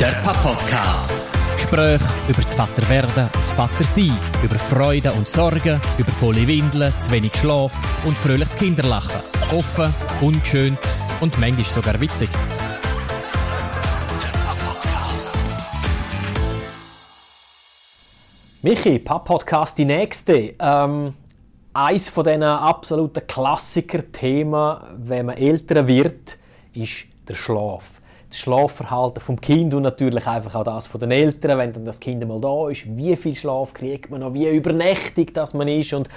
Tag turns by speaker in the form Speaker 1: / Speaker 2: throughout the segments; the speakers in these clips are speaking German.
Speaker 1: Der Papa-Podcast.
Speaker 2: Gespräche über das Vaterwerden und das Vatersein, über Freude und Sorgen, über volle Windeln, zu wenig Schlaf und fröhliches Kinderlachen. Offen, unschön und manchmal sogar witzig. Michi, Papa-Podcast, die nächste. Ähm, eins von diesen absoluten Klassiker-Themen, wenn man älter wird, ist der Schlaf. Das Schlafverhalten vom Kind und natürlich einfach auch das von den Eltern, wenn dann das Kind mal da ist. Wie viel Schlaf kriegt man noch? Wie übernächtig das man ist und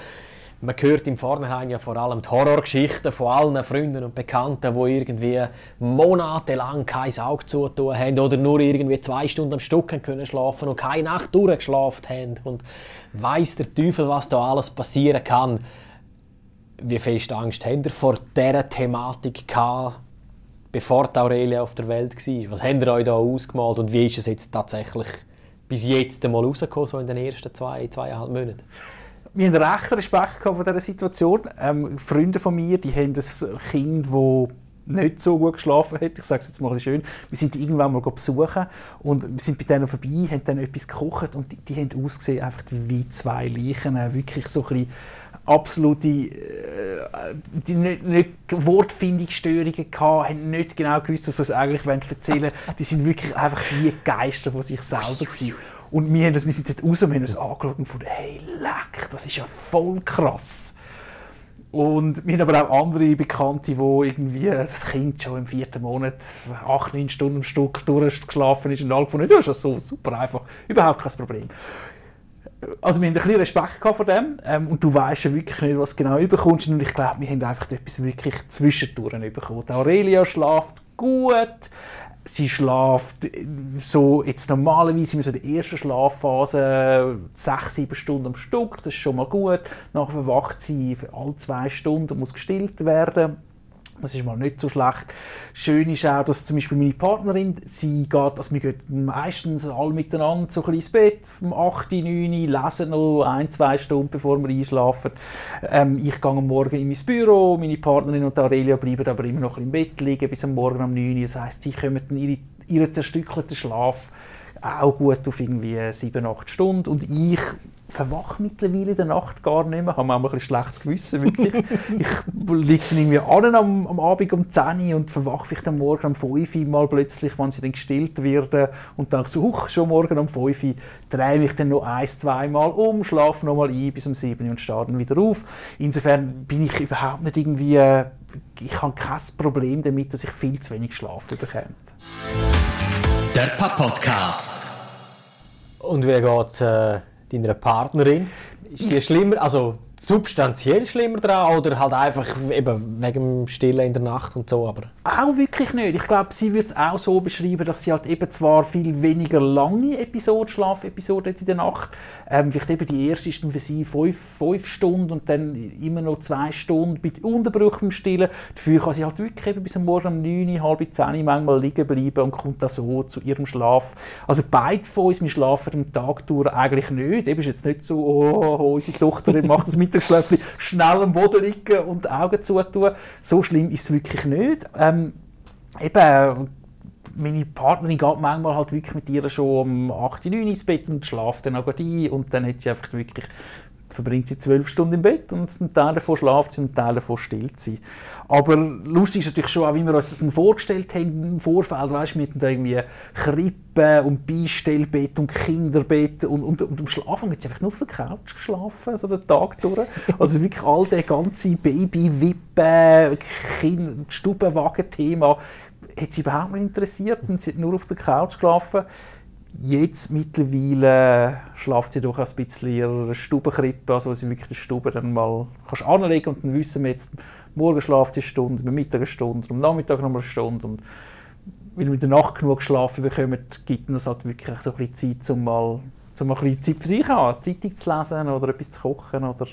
Speaker 2: man hört im Vornherein ja vor allem die Horrorgeschichten von allen Freunden und Bekannten, die irgendwie monatelang kein Auge zutun haben oder nur irgendwie zwei Stunden am Stück können schlafen und keine Nacht durchgeschlafen haben und weiß der Teufel, was da alles passieren kann. Wie fest Angst ihr vor dieser Thematik gehabt, bevor Aurelia auf der Welt war? Was habt ihr euch da ausgemalt und wie ist es jetzt tatsächlich bis jetzt einmal rausgekommen, so in den ersten zwei, zweieinhalb Monaten?
Speaker 3: wir haben recht Respekt vor dieser Situation. Ähm, Freunde von mir, die haben ein Kind, das nicht so gut geschlafen hat. Ich sage es jetzt mal schön. Wir sind irgendwann mal besuchen und wir sind bei denen vorbei, haben dann etwas gekocht und die, die haben ausgesehen einfach wie zwei Leichen. Äh, wirklich so ein bisschen absolute äh, die nicht, nicht Wortfindungsstörungen gehabt, haben nicht genau gewusst, was sie eigentlich erzählen wollen. Die sind wirklich einfach wie Geister von sich selber gewesen. Und wir, haben das, wir sind dort raus und haben uns angeschaut und gefunden, hey, leck, das ist ja voll krass. Und wir haben aber auch andere Bekannte, wo irgendwie das Kind schon im vierten Monat acht, neun Stunden am Stück durchgeschlafen ist und alle gefunden, das ist so super einfach, überhaupt kein Problem. Also wir haben ein bisschen Respekt vor dem ähm, und du weißt ja wirklich nicht, was genau überkommst und ich glaube, wir haben einfach etwas wirklich zwischendurch bekommen. Aurelia schläft gut, sie schläft so jetzt normalerweise in so der ersten Schlafphase sechs, sieben Stunden am Stück, das ist schon mal gut. Nachher wacht sie alle zwei Stunden und muss gestillt werden. Das ist mal nicht so schlecht. Schön ist auch, dass zum Beispiel meine Partnerin, sie geht, also wir gehen meistens alle miteinander so ein ins Bett, um 8, 9, lesen noch ein, zwei Stunden, bevor wir einschlafen. Ähm, ich gehe am Morgen in mein Büro, meine Partnerin und Aurelia bleiben aber immer noch im Bett liegen bis am Morgen um 9 Das heisst, sie kommen dann ihre, ihren zerstückelten Schlaf auch gut auf irgendwie 7, 8 Stunden und ich verwache mittlerweile in der Nacht gar nicht mehr. Ich habe auch ein schlechtes Gewissen, wirklich. ich liege dann irgendwie an am, am Abend um 10 Uhr und verwache vielleicht am Morgen um 5 Uhr mal plötzlich, wenn sie dann gestillt werden und denke so, huch, schon morgen um 5 Uhr, drehe mich dann noch ein, zwei Mal um, schlafe noch mal ein bis um 7 Uhr und stehe dann wieder auf. Insofern bin ich überhaupt nicht irgendwie, ich habe kein Problem damit, dass ich viel zu wenig Schlaf bekomme.
Speaker 1: Der Papa-Podcast.
Speaker 2: Und wie geht es äh, deiner Partnerin? Ist die schlimmer, also substanziell schlimmer dran oder halt einfach eben wegen dem Stillen in der Nacht und so, aber...
Speaker 3: Auch wirklich nicht. Ich glaube, sie wird es auch so beschreiben, dass sie halt eben zwar viel weniger lange Episoden, Schlafepisoden in der Nacht, ähm, vielleicht eben die erste ist dann für sie fünf, fünf Stunden und dann immer noch zwei Stunden mit unterbruchtem Stillen. Dafür kann sie halt wirklich eben bis am Morgen um 9, halb 10 manchmal liegen bleiben und kommt dann so zu ihrem Schlaf. Also beide von uns, wir schlafen am Tag durch eigentlich nicht. Eben ist jetzt nicht so, oh, unsere Tochter macht das mit Mittagsschläfchen schnell am Boden liegen und die Augen zutun. So schlimm ist es wirklich nicht. Ähm, eben, meine Partnerin geht manchmal halt wirklich mit ihr schon um 8, 9 ins Bett und schläft dann auch ein und dann hat sie einfach wirklich verbringt sie zwölf Stunden im Bett und einen Teil davon schlaft sie und einen Teil davon stillt sie. Aber lustig ist natürlich schon auch, wie wir uns das vorgestellt haben im Vorfeld, weißt, mit irgendwie Krippe und Beistellbett und Kinderbett und, und, und am Schlafen hat sie einfach nur auf der Couch geschlafen, so den Tag durch. Also wirklich all der ganze Baby-Wippen, Stubenwagen-Thema hat sie überhaupt nicht interessiert und sie hat nur auf der Couch geschlafen. Jetzt mittlerweile schlaft sie doch ein bisschen in ihrer Stubenkrippe, also wo sie wirklich die Stube dann mal kannst anlegen und dann wissen wir jetzt, morgen schlaft sie eine Stunde, am Mittag eine Stunde, am Nachmittag noch eine Stunde und wenn wir in der Nacht genug geschlafen bekommen, gibt es halt wirklich so ein bisschen Zeit, um mal, um ein bisschen Zeit für sich zu haben, Zeitung zu lesen oder etwas zu kochen oder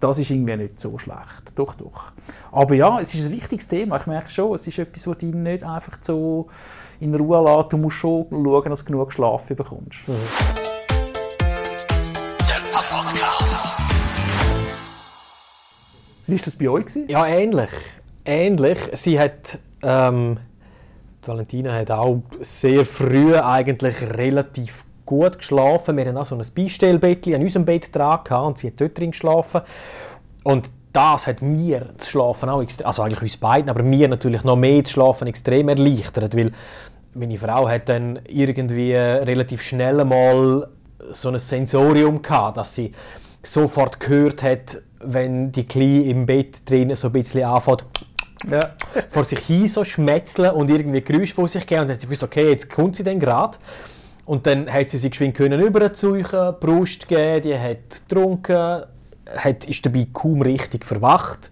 Speaker 3: das ist irgendwie nicht so schlecht. Doch, doch. Aber ja, es ist ein wichtiges Thema. Ich merke schon, es ist etwas, das dich nicht einfach so in Ruhe lässt. Du musst schon schauen, dass du genug Schlaf bekommst. Mhm. Wie war das bei euch? Gewesen?
Speaker 2: Ja, ähnlich. Ähnlich. Sie hat ähm, Valentina hat auch sehr früh eigentlich relativ gut geschlafen. Wir hatten auch so ein Beistellbettchen an unserem Bett dran und sie hat dort drin geschlafen. Und das hat mir das Schlafen auch extrem, also eigentlich uns beiden, aber mir natürlich noch mehr das Schlafen extrem erleichtert, weil meine Frau hat dann irgendwie relativ schnell mal so ein Sensorium gehabt, dass sie sofort gehört hat, wenn die Kleine im Bett drin so ein bisschen anfängt,
Speaker 3: Ja.
Speaker 2: vor sich hin so schmetzeln und irgendwie Geräusche vor sich geben und dann hat sie gewusst, okay, jetzt kommt sie dann gerade. Und dann hat sie sich geschwind können überziehen, Brust geben, die hat getrunken, hat, ist dabei kaum richtig verwacht,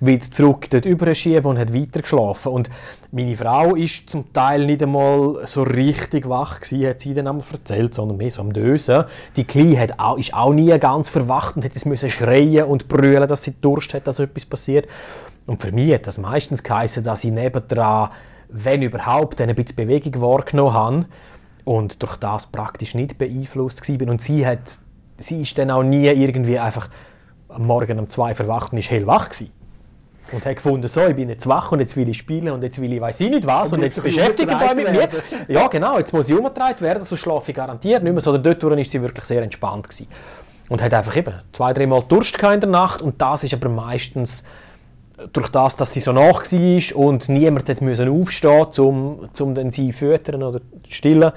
Speaker 2: wieder zurück dort überschieben und hat weiter geschlafen. Und meine Frau ist zum Teil nicht einmal so richtig wach gewesen, hat sie dann einmal erzählt, sondern mehr so am Dösen. Die Kleine hat auch, ist auch nie ganz verwacht und hat jetzt müssen schreien und brüllen, dass sie Durst hat, dass etwas passiert. Und für mich hat das meistens geheißen, dass ich nebendran, wenn überhaupt, ein bisschen Bewegung wahrgenommen habe und durch das praktisch nicht beeinflusst war. Und sie, hat, sie ist dann auch nie irgendwie einfach am Morgen um zwei verwacht und ist hellwach gewesen. Und hat gefunden, so, ich bin jetzt wach und jetzt will ich spielen und jetzt will ich weiß ich nicht was und,
Speaker 3: Und
Speaker 2: jetzt beschäftigt euch mit mir. Ja, genau, jetzt muss ich umgetragen werden, sonst schlafe ich garantiert nicht mehr. So, dort war sie wirklich sehr entspannt. Gewesen. Und hat einfach eben zwei, dreimal Durst in der Nacht und das ist aber meistens durch das, dass sie so nach war und niemand hat müssen aufstehen um, um dann sie zu füttern oder zu stillen,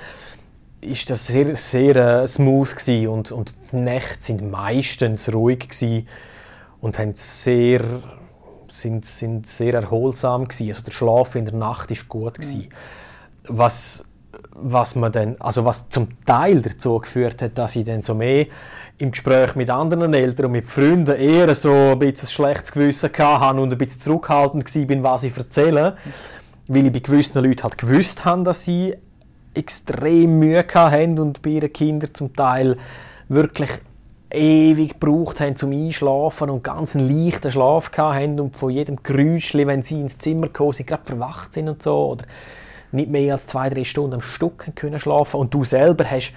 Speaker 2: ist das sehr, sehr äh, smooth gewesen und, und die Nächte sind meistens ruhig gewesen und haben sehr, sind, sind sehr erholsam gewesen. Also der Schlaf in der Nacht ist gut gewesen. Was, was man dann, also was zum Teil dazu geführt hat, dass ich dann so mehr im Gespräch mit anderen Eltern und mit Freunden eher so ein bisschen ein schlechtes Gewissen hatte und ein bisschen zurückhaltend war, was ich erzähle. Weil ich bei gewissen Leuten halt gewusst habe, dass sie extrem Mühe hatten und bei ihren Kindern zum Teil wirklich ewig gebraucht haben zum Einschlafen und ganz einen leichten Schlaf hatten und von jedem Geräusch, wenn sie ins Zimmer gekommen sind, gerade verwacht sind und so oder nicht mehr als zwei, drei Stunden am Stück haben können schlafen. Und du selber hast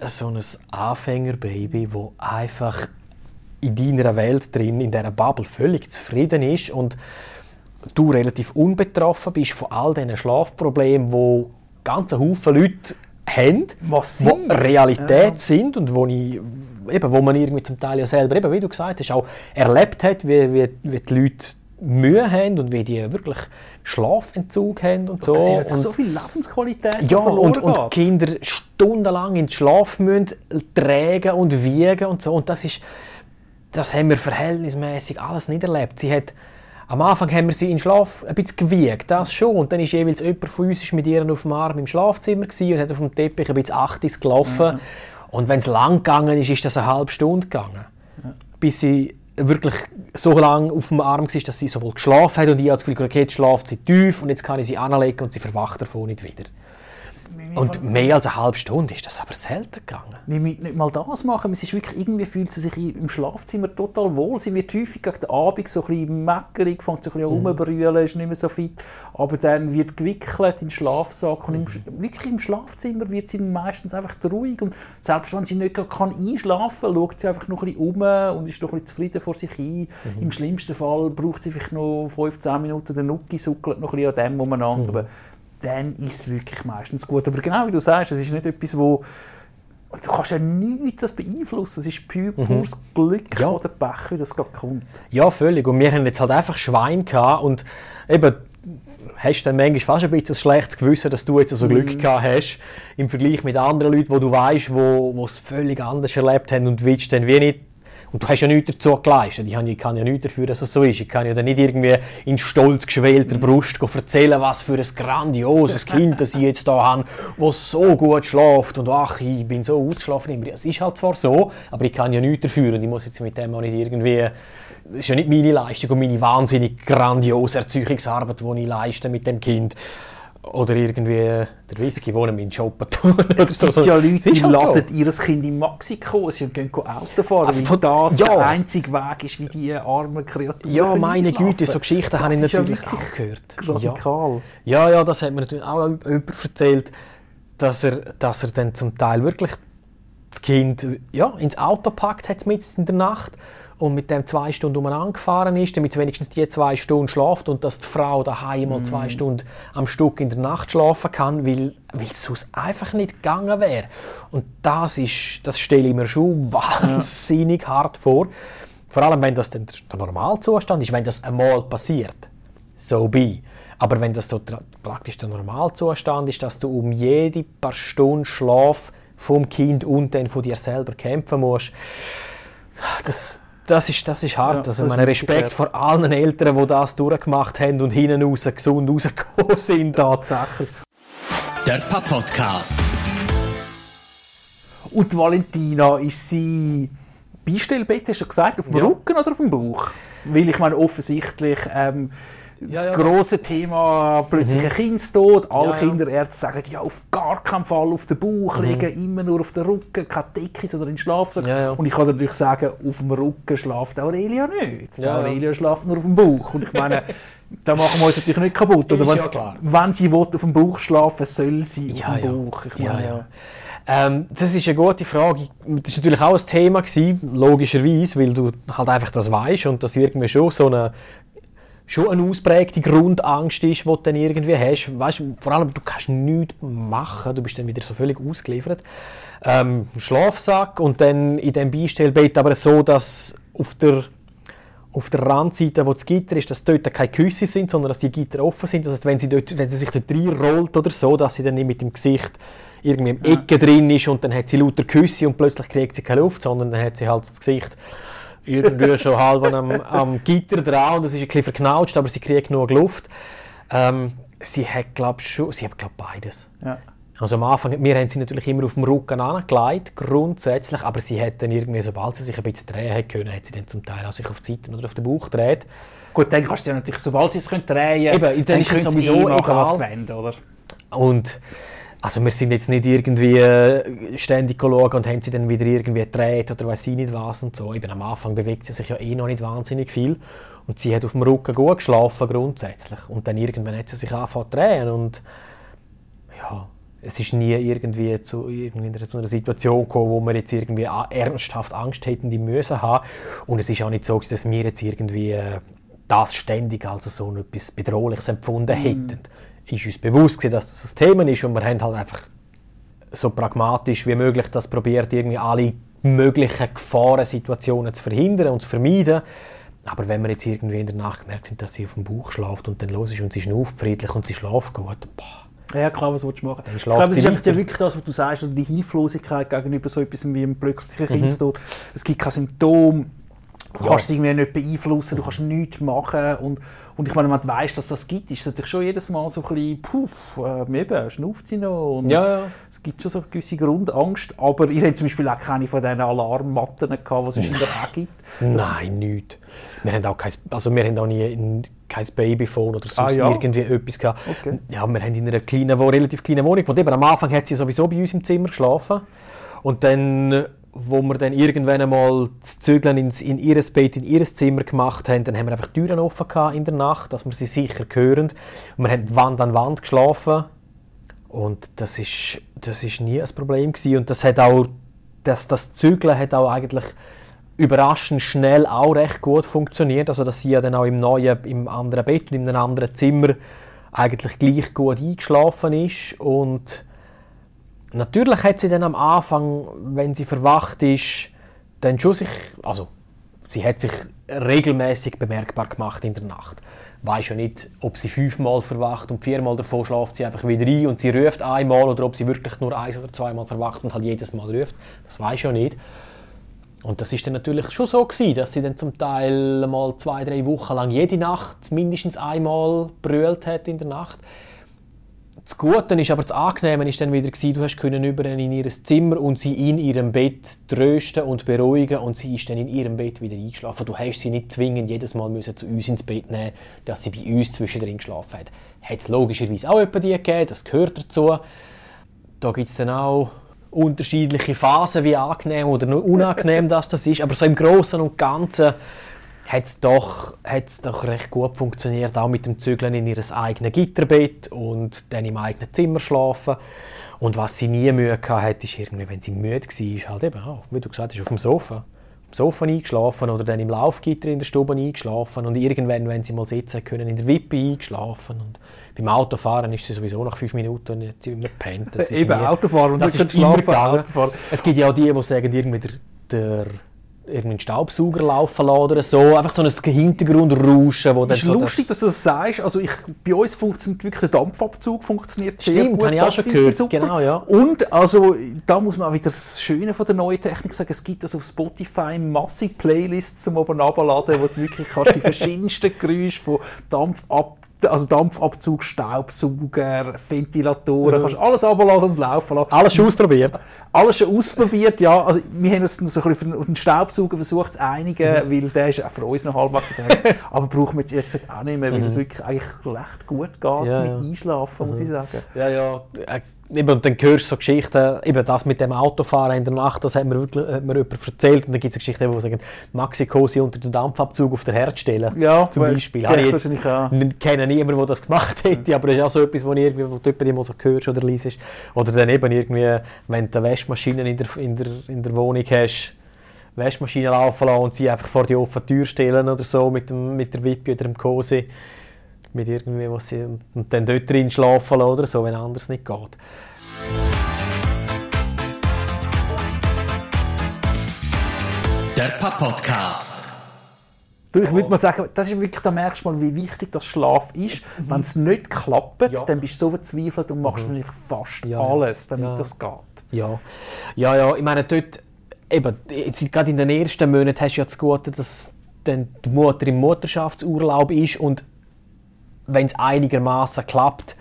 Speaker 2: so ein Anfängerbaby, wo einfach in deiner Welt drin, in dieser Bubble völlig zufrieden ist und du relativ unbetroffen bist von all diesen Schlafproblemen, wo ganze Haufen Leute haben,
Speaker 3: Massiv.
Speaker 2: die Realität sind und wo, ich, eben, wo man irgendwie zum Teil ja selber, eben, wie du gesagt hast, auch erlebt hat, wie, wie, wie die Leute Mühe haben und wie die wirklich Schlafentzug haben und so.
Speaker 3: Das ist
Speaker 2: und,
Speaker 3: so viel Lebensqualität,
Speaker 2: ja, und, und. Kinder stundenlang ins Schlaf müssen, tragen und wiegen und so. Und das ist, das haben wir verhältnismäßig alles nicht erlebt. Sie hat, am Anfang haben wir sie in den Schlaf ein bisschen gewiegt, das schon. Und dann ist jeweils jemand von uns ist mit ihr auf dem Arm im Schlafzimmer und hat auf dem Teppich ein bisschen Achtis gelaufen. Und wenn es lang gegangen ist, ist das eine halbe Stunde gegangen. Bis sie wirklich so lange auf dem Arm war, dass sie sowohl geschlafen hat und ich habe das Gefühl, okay, jetzt schlaft sie tief und jetzt kann ich sie anlegen und sie verwacht davon nicht wieder. Und mehr als eine halbe Stunde ist das aber selten gegangen.
Speaker 3: Wir müssen nicht mal das machen. Es ist wirklich, irgendwie fühlt sie sich im Schlafzimmer total wohl. Sie wird häufig gegen den Abend so ein bisschen meckerig, fängt so ein bisschen
Speaker 2: Mhm.
Speaker 3: rumbrüllen, ist nicht mehr so fit. Aber dann wird gewickelt in den Schlafsack. Und im,
Speaker 2: Mhm.
Speaker 3: Wirklich im Schlafzimmer wird sie meistens einfach ruhig. Und selbst wenn sie nicht kann einschlafen kann, schaut sie einfach noch ein bisschen um und ist noch ein bisschen zufrieden vor sich hin.
Speaker 2: Mhm.
Speaker 3: Im schlimmsten Fall braucht sie vielleicht noch 15 Minuten, der Nucki suckelt noch ein bisschen an dem umeinander.
Speaker 2: Mhm.
Speaker 3: Dann ist es wirklich meistens gut. Aber genau wie du sagst, es ist nicht etwas, wo du kannst ja nichts das beeinflussen. Es ist pur, pures Glück
Speaker 2: Ja.
Speaker 3: oder Pech, wie das gerade kommt.
Speaker 2: Ja, völlig. Und wir haben jetzt halt einfach Schwein gehabt und eben hast dann manchmal fast ein bisschen ein schlechtes Gewissen, dass du jetzt so Glück gehabt hast im Vergleich mit anderen Leuten, wo du weißt, wo, wo es völlig anders erlebt haben und willst dann wie nicht und du hast ja nichts dazu geleistet. Ich, kann ja nichts dafür, dass es so ist. Ich kann ja dann nicht irgendwie in stolz geschwellter Brust go erzählen, was für ein grandioses Kind das ich jetzt da habe, das so gut schläft und ach, ich bin so ausgeschlafen. Es ist halt zwar so, aber ich kann ja nichts dafür und ich muss jetzt mit dem auch nicht irgendwie das ist ja nicht meine Leistung und meine wahnsinnig grandiose Erziehungsarbeit, die ich leiste mit dem Kind. Oder irgendwie der Whisky, ich in tue.
Speaker 3: Es gibt ja Leute, die
Speaker 2: halt so.
Speaker 3: laden ihr Kind in Mexiko sie gehen Auto fahren, weil
Speaker 2: von-
Speaker 3: das
Speaker 2: ja.
Speaker 3: der einzige Weg ist, wie die armen Kreaturen
Speaker 2: Ja, meine. Güte, so Geschichten habe ich
Speaker 3: Das ist ja
Speaker 2: natürlich
Speaker 3: wirklich
Speaker 2: auch gehört.
Speaker 3: Radikal.
Speaker 2: Ja. ja, ja, das hat mir natürlich auch jemand erzählt, dass er, dass er dann zum Teil wirklich das Kind ja, ins Auto packt hat mitten in der Nacht und mit dem zwei Stunden umeinander gefahren ist, damit sie wenigstens die zwei Stunden schlaft und dass die Frau daheim mal zwei Stunden am Stück in der Nacht schlafen kann, weil, weil es sonst einfach nicht gegangen wäre. Und das, ist, das stelle ich mir schon wahnsinnig hart vor. Vor allem, wenn das der Normalzustand ist, wenn das einmal passiert. So be. Aber wenn das so praktisch der Normalzustand ist, dass du um jede paar Stunden Schlaf vom Kind und dann von dir selber kämpfen musst, das, das, ist, das ist hart.
Speaker 3: Ja,
Speaker 2: also mein Respekt vor allen Eltern, die das durchgemacht haben und hinten raus gesund rausgekommen sind.
Speaker 3: Tatsächlich.
Speaker 1: Der Papa-Podcast.
Speaker 3: Und die Valentina ist sie Beistellbett, hast du gesagt, auf dem
Speaker 2: Ja.
Speaker 3: Rücken oder auf dem Bauch? Weil ich meine, offensichtlich ähm, das
Speaker 2: ja.
Speaker 3: grosse Thema plötzlich ein Kindstod. Alle
Speaker 2: Ja, ja.
Speaker 3: Kinderärzte sagen, ja, auf gar keinen Fall auf den Bauch legen, immer nur auf den Rücken, keine Decke oder in den Schlafsack.
Speaker 2: Ja, ja.
Speaker 3: Und ich kann natürlich sagen, auf dem Rücken schlaft Aurelia nicht.
Speaker 2: Ja, ja.
Speaker 3: Aurelia schlaft nur auf dem Bauch. Und ich meine, da machen wir uns natürlich nicht kaputt. Oder wenn,
Speaker 2: ja
Speaker 3: wenn sie will, auf dem Bauch schlafen soll sie
Speaker 2: Ja,
Speaker 3: auf dem
Speaker 2: ja.
Speaker 3: Bauch. Ich
Speaker 2: Ja,
Speaker 3: meine,
Speaker 2: ja. Ähm, das ist eine gute Frage. Das war natürlich auch ein Thema, gewesen, logischerweise, weil du halt einfach das weißt und das irgendwie schon so eine, schon eine ausprägte Grundangst ist, die du dann irgendwie hast. Weißt, vor allem, du kannst nichts machen, du bist dann wieder so völlig ausgeliefert. Ähm, Schlafsack und dann in dem Beistellbett aber so, dass auf der auf der Randseite, wo das Gitter ist, dass dort keine Küsse sind, sondern dass die Gitter offen sind. Das heißt, wenn sie, dort, wenn sie sich dort reinrollt oder so, dass sie dann nicht mit dem Gesicht irgendwie im Ecke drin ist und dann hat sie lauter Küsse und plötzlich kriegt sie keine Luft, sondern dann hat sie halt das Gesicht irgendwie schon halb am, am Gitter dran und es ist ein bisschen verknautscht, aber sie kriegt genug Luft. Ähm, sie hat, glaube schon, sie hat, glaub, beides.
Speaker 3: Ja.
Speaker 2: Also am Anfang, wir haben sie natürlich immer auf dem Rücken angelegt, grundsätzlich, aber sie hat dann irgendwie, sobald sie sich ein bisschen drehen hat können, hat sie dann zum Teil auch sich auf die Seite oder auf den Bauch gedreht.
Speaker 3: Gut, dann kannst du ja natürlich, sobald sie es können drehen können,
Speaker 2: Eben, dann ist es sowieso
Speaker 3: eh machen,
Speaker 2: egal.
Speaker 3: was sie wollen, oder?
Speaker 2: Und also wir sind jetzt nicht irgendwie äh, ständig schauen und haben sie dann wieder irgendwie gedreht oder weiß ich nicht was und so. Eben am Anfang bewegt sie sich ja eh noch nicht wahnsinnig viel und sie hat auf dem Rücken gut geschlafen grundsätzlich und dann irgendwann hat sie sich angefangen zu drehen und ja, es ist nie irgendwie zu irgendwie zu einer Situation gekommen, wo wir jetzt irgendwie ernsthaft Angst hätten, die müssen haben. Und es ist auch nicht so, dass wir jetzt irgendwie äh, das ständig als so etwas Bedrohliches empfunden hätten. Ist uns bewusst gewesen, dass das ein Thema ist und wir haben halt einfach so pragmatisch wie möglich das probiert, irgendwie alle möglichen Gefahrensituationen zu verhindern und zu vermeiden. Aber wenn wir jetzt irgendwie in der Nacht gemerkt haben, dass sie auf dem Bauch schlaft und dann los ist und sie schnauft friedlich und sie schlaft gut, boah,
Speaker 3: Ja, klar, was willst du machen?
Speaker 2: Dann
Speaker 3: ich glaube, das ist einfach wirklich das, was du sagst, oder die Hilflosigkeit gegenüber so etwas wie einem plötzlichen
Speaker 2: Mhm.
Speaker 3: Kindstod. Es gibt kein Symptom, du kannst es irgendwie nicht beeinflussen, du kannst nichts machen. Und, und ich meine, wenn du weißt, dass das gibt, ist es natürlich schon jedes Mal so ein bisschen, puff, äh, eben, schnauft sie noch. Und
Speaker 2: Ja, ja.
Speaker 3: Es gibt schon so eine gewisse Grundangst, aber ihr habt zum Beispiel auch keine von diesen Alarmmatten gehabt, die es in der auch gibt.
Speaker 2: Nein, nichts. Wir haben auch kein, also wir haben auch nie in, kein Babyphone oder sonst
Speaker 3: Ah, ja?
Speaker 2: irgendwie etwas gehabt.
Speaker 3: Okay.
Speaker 2: Ja, wir haben in einer kleinen, relativ kleinen Wohnung gewohnt. Eben, am Anfang hat sie sowieso bei uns im Zimmer geschlafen. Und dann, äh, wo wir dann irgendwann einmal das Zügeln ins, in ihr Bett, in ihr Zimmer gemacht haben, dann haben wir einfach die Türen offen gehabt in der Nacht, dass wir sie sicher hören. Und wir haben Wand an Wand geschlafen. Und das ist, das ist nie ein Problem gewesen. Und das hat auch, das, das Zügeln hat auch eigentlich überraschend schnell auch recht gut funktioniert. Also dass sie ja dann auch im neuen, im anderen Bett und in einem anderen Zimmer eigentlich gleich gut eingeschlafen ist. Und natürlich hat sie dann am Anfang, wenn sie verwacht ist, dann schon sich, also sie hat sich regelmäßig bemerkbar gemacht in der Nacht. Weiß ja nicht, ob sie fünfmal verwacht und viermal davon schlaft sie einfach wieder ein und sie ruft einmal oder ob sie wirklich nur eins oder zweimal verwacht und halt jedes Mal ruft. Das weiß ja nicht. Und das ist dann natürlich schon so gewesen, dass sie dann zum Teil mal zwei, drei Wochen lang jede Nacht mindestens einmal brüllt hat in der Nacht. Das Gute ist aber das Angenehme ist dann wieder gewesen, du hast können über in ihr Zimmer und sie in ihrem Bett trösten und beruhigen und sie ist dann in ihrem Bett wieder eingeschlafen. Du hast sie nicht zwingend jedes Mal müssen zu uns ins Bett nehmen, dass sie bei uns zwischendrin geschlafen hat. Hat es logischerweise auch jemanden die gegeben, das gehört dazu. Da gibt es dann auch unterschiedliche Phasen, wie angenehm oder unangenehm das, das ist. Aber so im Großen und Ganzen hat es doch, hat's doch recht gut funktioniert, auch mit dem Zügeln in ihr eigenes Gitterbett und dann im eigenen Zimmer schlafen. Und was sie nie Mühe hatte, ist irgendwie, wenn sie müde war, halt eben auch, wie du gesagt hast, auf dem Sofa. Auf Sofa eingeschlafen oder dann im Laufgitter in der Stube eingeschlafen und irgendwann, wenn sie mal sitzen können, in der Wippe eingeschlafen und beim Autofahren ist sie sowieso nach fünf Minuten jetzt immer pennt. Das
Speaker 3: Eben,
Speaker 2: nie-
Speaker 3: Autofahren und
Speaker 2: das ist
Speaker 3: schlafen. Autofahren.
Speaker 2: Es gibt ja auch die, die sagen, irgendwie der, der irgendwie einen Staubsauger laufen lassen oder so. Einfach so ein Hintergrundrauschen, wo dann
Speaker 3: ist
Speaker 2: so
Speaker 3: lustig,
Speaker 2: das,
Speaker 3: dass du das sagst. Also ich, bei uns funktioniert wirklich der Dampfabzug funktioniert sehr
Speaker 2: Stimmt,
Speaker 3: gut.
Speaker 2: habe ich auch schon gehört.
Speaker 3: super.
Speaker 2: Genau, ja.
Speaker 3: Und also, da muss man auch wieder das Schöne von der neuen Technik sagen. Es gibt also auf Spotify massig Playlists zum oben runterladen, wo du wirklich kannst die verschiedensten Geräusche von Dampfab also Dampfabzug, Staubsauger, Ventilatoren, kannst alles runterladen und laufen lassen.
Speaker 2: alles schon ausprobiert.
Speaker 3: Alles schon ausprobiert, ja. Also, wir haben uns dann so ein bisschen auf den Staubsauger versucht zu einigen,
Speaker 2: Mhm.
Speaker 3: weil der ist auch für uns noch halbwegs. Aber brauchen wir jetzt ehrlich gesagt auch nicht mehr, weil
Speaker 2: Mhm.
Speaker 3: es wirklich eigentlich recht gut geht
Speaker 2: Ja,
Speaker 3: mit
Speaker 2: ja. Mhm.
Speaker 3: Einschlafen, muss ich sagen.
Speaker 2: Ja, ja. Eben, und dann hörst du so Geschichten, eben das mit dem Autofahren in der Nacht, das hat mir, wirklich, hat mir jemand erzählt. Und dann gibt es Geschichten, wo sie sagen, Maxi sie unter den Dampfabzug auf der Herdstelle.
Speaker 3: Ja,
Speaker 2: zum Beispiel.
Speaker 3: ja,
Speaker 2: Habe ich jetzt kenne niemanden, der das gemacht hätte, aber das ist auch so etwas, wo, irgendwie, wo du jemanden so hörst oder liest. Oder dann eben irgendwie, wenn du eine Waschmaschine in der, in der, in der Wohnung hast, Waschmaschine laufen lassen und sie einfach vor die offene Tür stellen oder so mit, dem, mit der Wippe oder dem Kose. Mit irgendwie, was sie, und dann dort drin schlafen lassen oder so, wenn anders nicht geht.
Speaker 1: Der Papp-Podcast.
Speaker 3: Du, ich würde mal sagen, das ist wirklich, da merkst du mal, wie wichtig das Schlaf ist. Wenn es nicht klappt,
Speaker 2: Ja.
Speaker 3: dann bist du so verzweifelt und machst natürlich fast
Speaker 2: Ja.
Speaker 3: alles, damit
Speaker 2: Ja.
Speaker 3: das geht.
Speaker 2: Ja, ja, ja. Ich meine, dort, eben, jetzt, gerade in den ersten Monaten hast du ja das Gute, dass dann die Mutter im Mutterschaftsurlaub ist und wenn es einigermaßen klappt,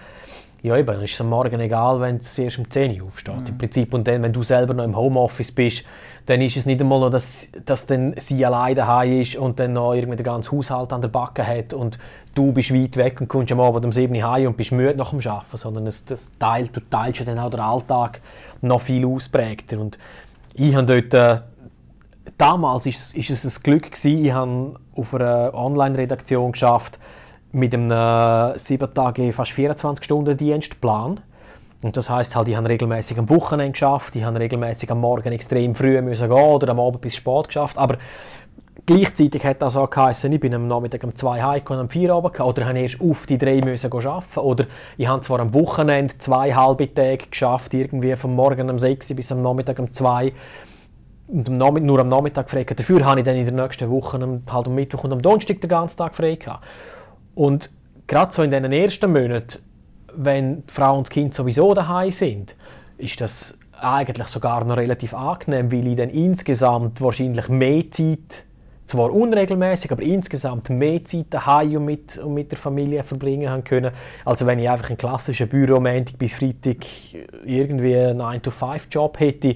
Speaker 2: ja eben, dann ist es am Morgen egal, wenn es erst um 10 Uhr aufsteht. Im Prinzip. Und dann, wenn du selber noch im Homeoffice bist, dann ist es nicht einmal noch, dass, dass dann sie alleine daheim ist und dann noch irgendwie den ganzen Haushalt an der Backe hat und du bist weit weg und kommst am Abend um 7 Uhr heim und bist müde nach dem Arbeiten, sondern es, das teilt, du teilst ja dann auch den Alltag noch viel ausprägter. Und ich habe dort... Äh, damals ist, ist es ein Glück gewesen. Ich habe auf einer Online-Redaktion geschafft mit einem äh, 7 Tage, fast 24 Stunden Dienstplan. Und das heißt halt, ich habe regelmäßig am Wochenende geschafft, ich habe regelmäßig am Morgen extrem früh müssen gehen oder am Abend bis spät geschafft. Aber gleichzeitig hat das auch geheißen, ich bin am Nachmittag um 2 heimgekommen und am 4 Abend oder habe erst auf die 3 müssen arbeiten. Oder ich habe zwar am Wochenende zwei halbe Tage geschafft, irgendwie vom Morgen um 6 bis am Nachmittag um 2 und nur am Nachmittag frei. Dafür habe ich dann in der nächsten Woche halt am Mittwoch und am Donnerstag den ganzen Tag frei gehabt. Und gerade so in den ersten Monaten, wenn Frau und Kind sowieso daheim sind, ist das eigentlich sogar noch relativ angenehm, weil ich dann insgesamt wahrscheinlich mehr Zeit, zwar unregelmäßig, aber insgesamt mehr Zeit daheim und mit, und mit der Familie verbringen haben können, als wenn ich einfach einen klassischen Büro bis Freitag irgendwie einen 9-to-5-Job hätte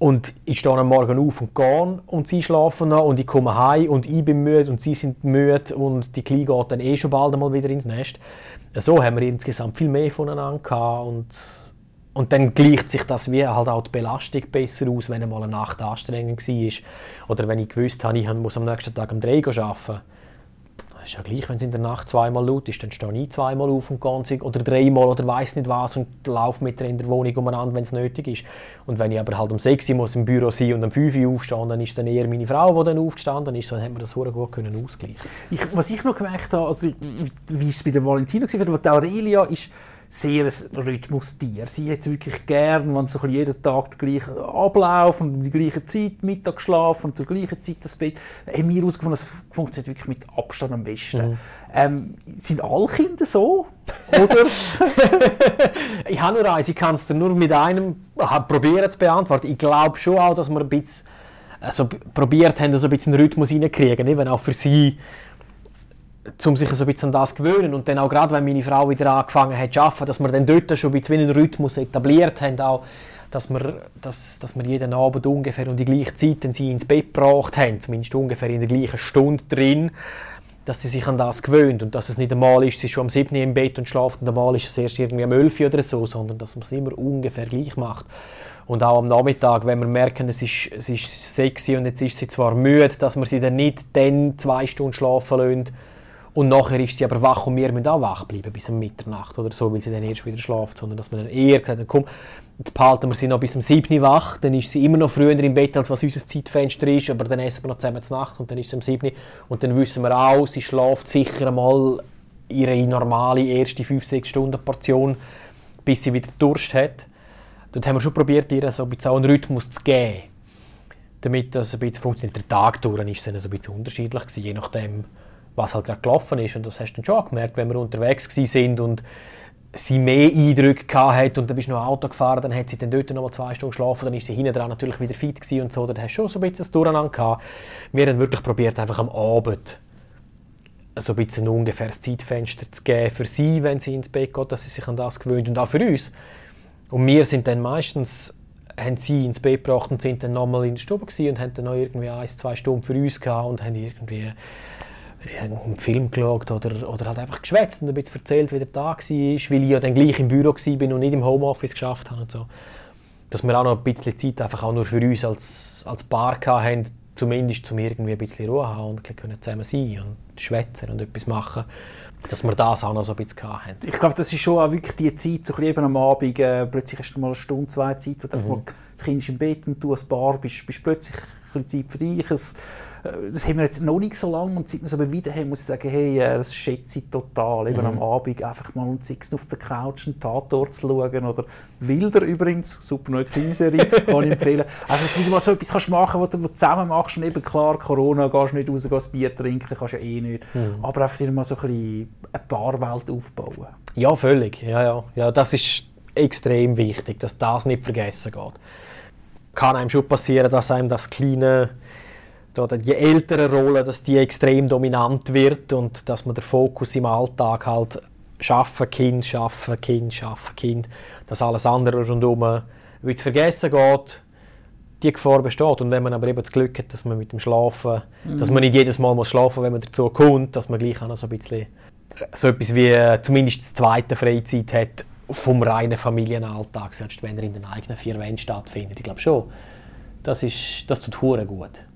Speaker 2: und ich stehe am Morgen auf und gehe und sie schlafen noch und ich komme heim und ich bin müde und sie sind müde und die Kleine geht dann eh schon bald einmal wieder ins Nest. So haben wir insgesamt viel mehr voneinander gehabt und, und dann gleicht sich das wie halt auch die Belastung besser aus, wenn einmal eine Nacht anstrengend war oder wenn ich gewusst habe, ich muss am nächsten Tag um 3 Uhr arbeiten. Ist ja gleich, wenn es in der Nacht zweimal laut ist, dann stehe ich zweimal auf und sie- oder dreimal oder weiß nicht was und laufe mit in der Wohnung umeinander, wenn es nötig ist. Und wenn ich aber halt um 6 Uhr muss im Büro sein und um 5 Uhr aufstehen, dann ist dann eher meine Frau, die dann aufgestanden ist, dann hat man das sehr gut können ausgleichen.
Speaker 3: Ich, was ich noch gemerkt habe, also wie, wie es bei der Valentina war, aber die Aurelia ist sehr ein Rhythmustier. Sie hat es wirklich gern, wenn so bisschen jeden Tag der gleiche Ablauf und um die gleiche Zeit, Mittag schlafen und zur gleichen Zeit das Bett. Haben wir herausgefunden, das funktioniert wirklich mit Abstand am besten. Ähm, sind alle Kinder so? Oder?
Speaker 2: Ich habe nur eins, ich kann es nur mit einem probieren zu beantworten. Ich glaube schon auch, dass wir ein bisschen also, probiert haben, so ein bisschen einen Rhythmus reinzukriegen, eben auch für sie, um sich so ein bisschen an das zu gewöhnen. Und dann auch gerade, wenn meine Frau wieder angefangen hat zu arbeiten, dass wir dann dort schon ein bisschen einen Rhythmus etabliert haben, auch, dass wir, dass, dass wir jeden Abend ungefähr um die gleiche Zeit dann sie ins Bett gebracht haben, zumindest ungefähr in der gleichen Stunde drin, dass sie sich an das gewöhnt und dass es nicht einmal ist, sie ist schon am 7. Uhr im Bett und schlaft und einmal ist es erst irgendwie am 11 Uhr oder so, sondern dass man es immer ungefähr gleich macht. Und auch am Nachmittag, wenn wir merken, es ist, es ist sexy und jetzt ist sie zwar müde, dass wir sie dann nicht dann zwei Stunden schlafen lassen Und nachher ist sie aber wach und wir müssen auch wach bleiben bis um Mitternacht oder so, weil sie dann erst wieder schlaft. Sondern dass man dann eher gesagt hat, komm, jetzt behalten wir sie noch bis um 7 Uhr wach, dann ist sie immer noch früher im Bett, als was unser Zeitfenster ist, aber dann essen wir noch zusammen zur Nacht und dann ist sie um 7 Uhr. Und dann wissen wir auch, sie schläft sicher einmal ihre normale erste 5-6 Stunden Portion, bis sie wieder Durst hat. Dort haben wir schon probiert, ihr so ein bisschen einen Rhythmus zu geben, damit das ein bisschen funktioniert. Der Tag durch ist dann so ein bisschen unterschiedlich je nachdem, was halt gerade gelaufen ist. Und das hast du dann schon gemerkt, wenn wir unterwegs sind und sie mehr Eindrücke hat und dann bist du noch Auto gefahren, dann hat sie dann dort noch mal zwei Stunden geschlafen, dann ist sie hinten dran natürlich wieder fit gewesen und so, dann hast du schon so ein bisschen das Durcheinander gehabt. Wir haben wirklich probiert, einfach am Abend so ein bisschen ein ungefähres Zeitfenster zu geben für sie, wenn sie ins Bett geht, dass sie sich an das gewöhnt und auch für uns. Und wir sind dann meistens haben sie ins Bett gebracht und sind dann nochmal in der Stube und haben dann noch irgendwie ein, zwei Stunden für uns gehabt und haben irgendwie einen Film geschaut oder, oder halt einfach geschwätzt und ein bisschen erzählt, wie der Tag war, weil ich ja dann gleich im Büro war und nicht im Homeoffice geschafft habe und so. Dass wir auch noch ein bisschen Zeit einfach auch nur für uns als, als Paar hatten, zumindest um irgendwie ein bisschen Ruhe haben und können zusammen sein und schwätzen und etwas machen dass wir das auch noch so ein bisschen hatten.
Speaker 3: Ich glaube, das ist schon auch wirklich die Zeit, so eben am Abend, äh, plötzlich hast du mal eine Stunde, zwei Zeit, wo mhm. mal, das Kind ist im Bett und du als Paar bist, bist plötzlich für dich. Äh, das haben wir jetzt noch nicht so lange und seit wir es aber wieder haben, muss ich sagen, hey, äh, das schätze ich total. Eben mhm. am Abend einfach mal und sechs auf der Couch einen Tatort zu schauen oder Wilder übrigens, super neue Krimiserie, kann ich empfehlen. Also, dass du mal so etwas kannst machen was du, zusammen machst und eben klar, Corona, gehst nicht raus, gehst Bier trinken, kannst ja eh nicht. Mhm. Aber einfach mal so ein bisschen eine Paarwelt aufbauen.
Speaker 2: Ja, völlig. Ja, ja. ja, das ist extrem wichtig, dass das nicht vergessen geht. Kann einem schon passieren, dass einem das kleine oder die ältere Rolle, dass die extrem dominant wird und dass man den Fokus im Alltag halt schaffen, Kind, schaffen, Kind, schaffen, Kind, dass alles andere rundherum wie zu vergessen geht, die Gefahr besteht. Und wenn man aber eben das Glück hat, dass man mit dem Schlafen, mhm. dass man nicht jedes Mal muss schlafen, wenn man dazu kommt, dass man gleich auch noch so ein bisschen so etwas wie äh, zumindest die zweite Freizeit hat vom reinen Familienalltag, selbst wenn er in den eigenen vier Wänden stattfindet. Ich glaube schon, das, ist, das tut hure gut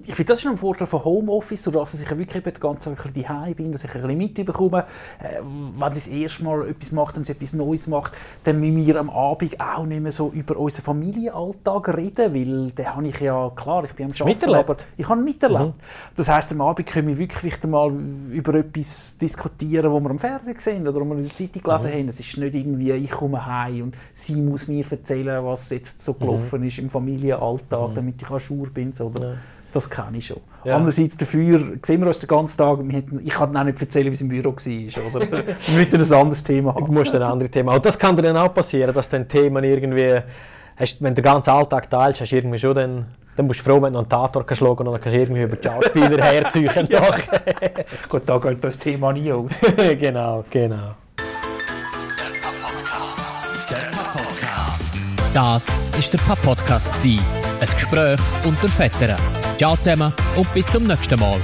Speaker 3: ich finde, das ist ein Vorteil von Homeoffice, dass ich wirklich die ganze Zeit ein bisschen bin, dass ich ein bisschen mitbekomme. Äh, wenn sie das erste Mal etwas macht und sie etwas Neues macht, dann müssen wir am Abend auch nicht mehr so über unseren Familienalltag reden, weil den habe ich ja, klar, ich bin am Arbeiten, aber ich habe miterlebt. Mhm. Das heisst, am Abend können wir wirklich mal über etwas diskutieren, wo wir am Fernsehen sehen oder wo wir in der Zeitung gelesen mhm. haben. Es ist nicht irgendwie, ich komme heim und sie muss mir erzählen, was jetzt so mhm. gelaufen mhm. ist im Familienalltag, mhm. damit ich an Schur bin. Oder? Ja. Das kenne ich schon. Ja. Andererseits dafür sehen wir uns den ganzen Tag. Ich kann auch nicht erzählen, wie es im Büro war. Oder? wir müssen ein anderes Thema
Speaker 2: haben. Du musst ein anderes Thema Und das kann dir dann auch passieren, dass dann Themen irgendwie, hast, wenn du den ganzen Alltag teilst, hast du irgendwie schon dann dann bist du froh, wenn du noch einen Tator kannst schauen und dann kannst du irgendwie über die Schauspieler herziehen. ja.
Speaker 3: Gut, da geht das Thema nie aus.
Speaker 2: genau, genau.
Speaker 1: Das war der Papp-Podcast. Ein Gespräch unter Vettern. Ciao zusammen und bis zum nächsten Mal.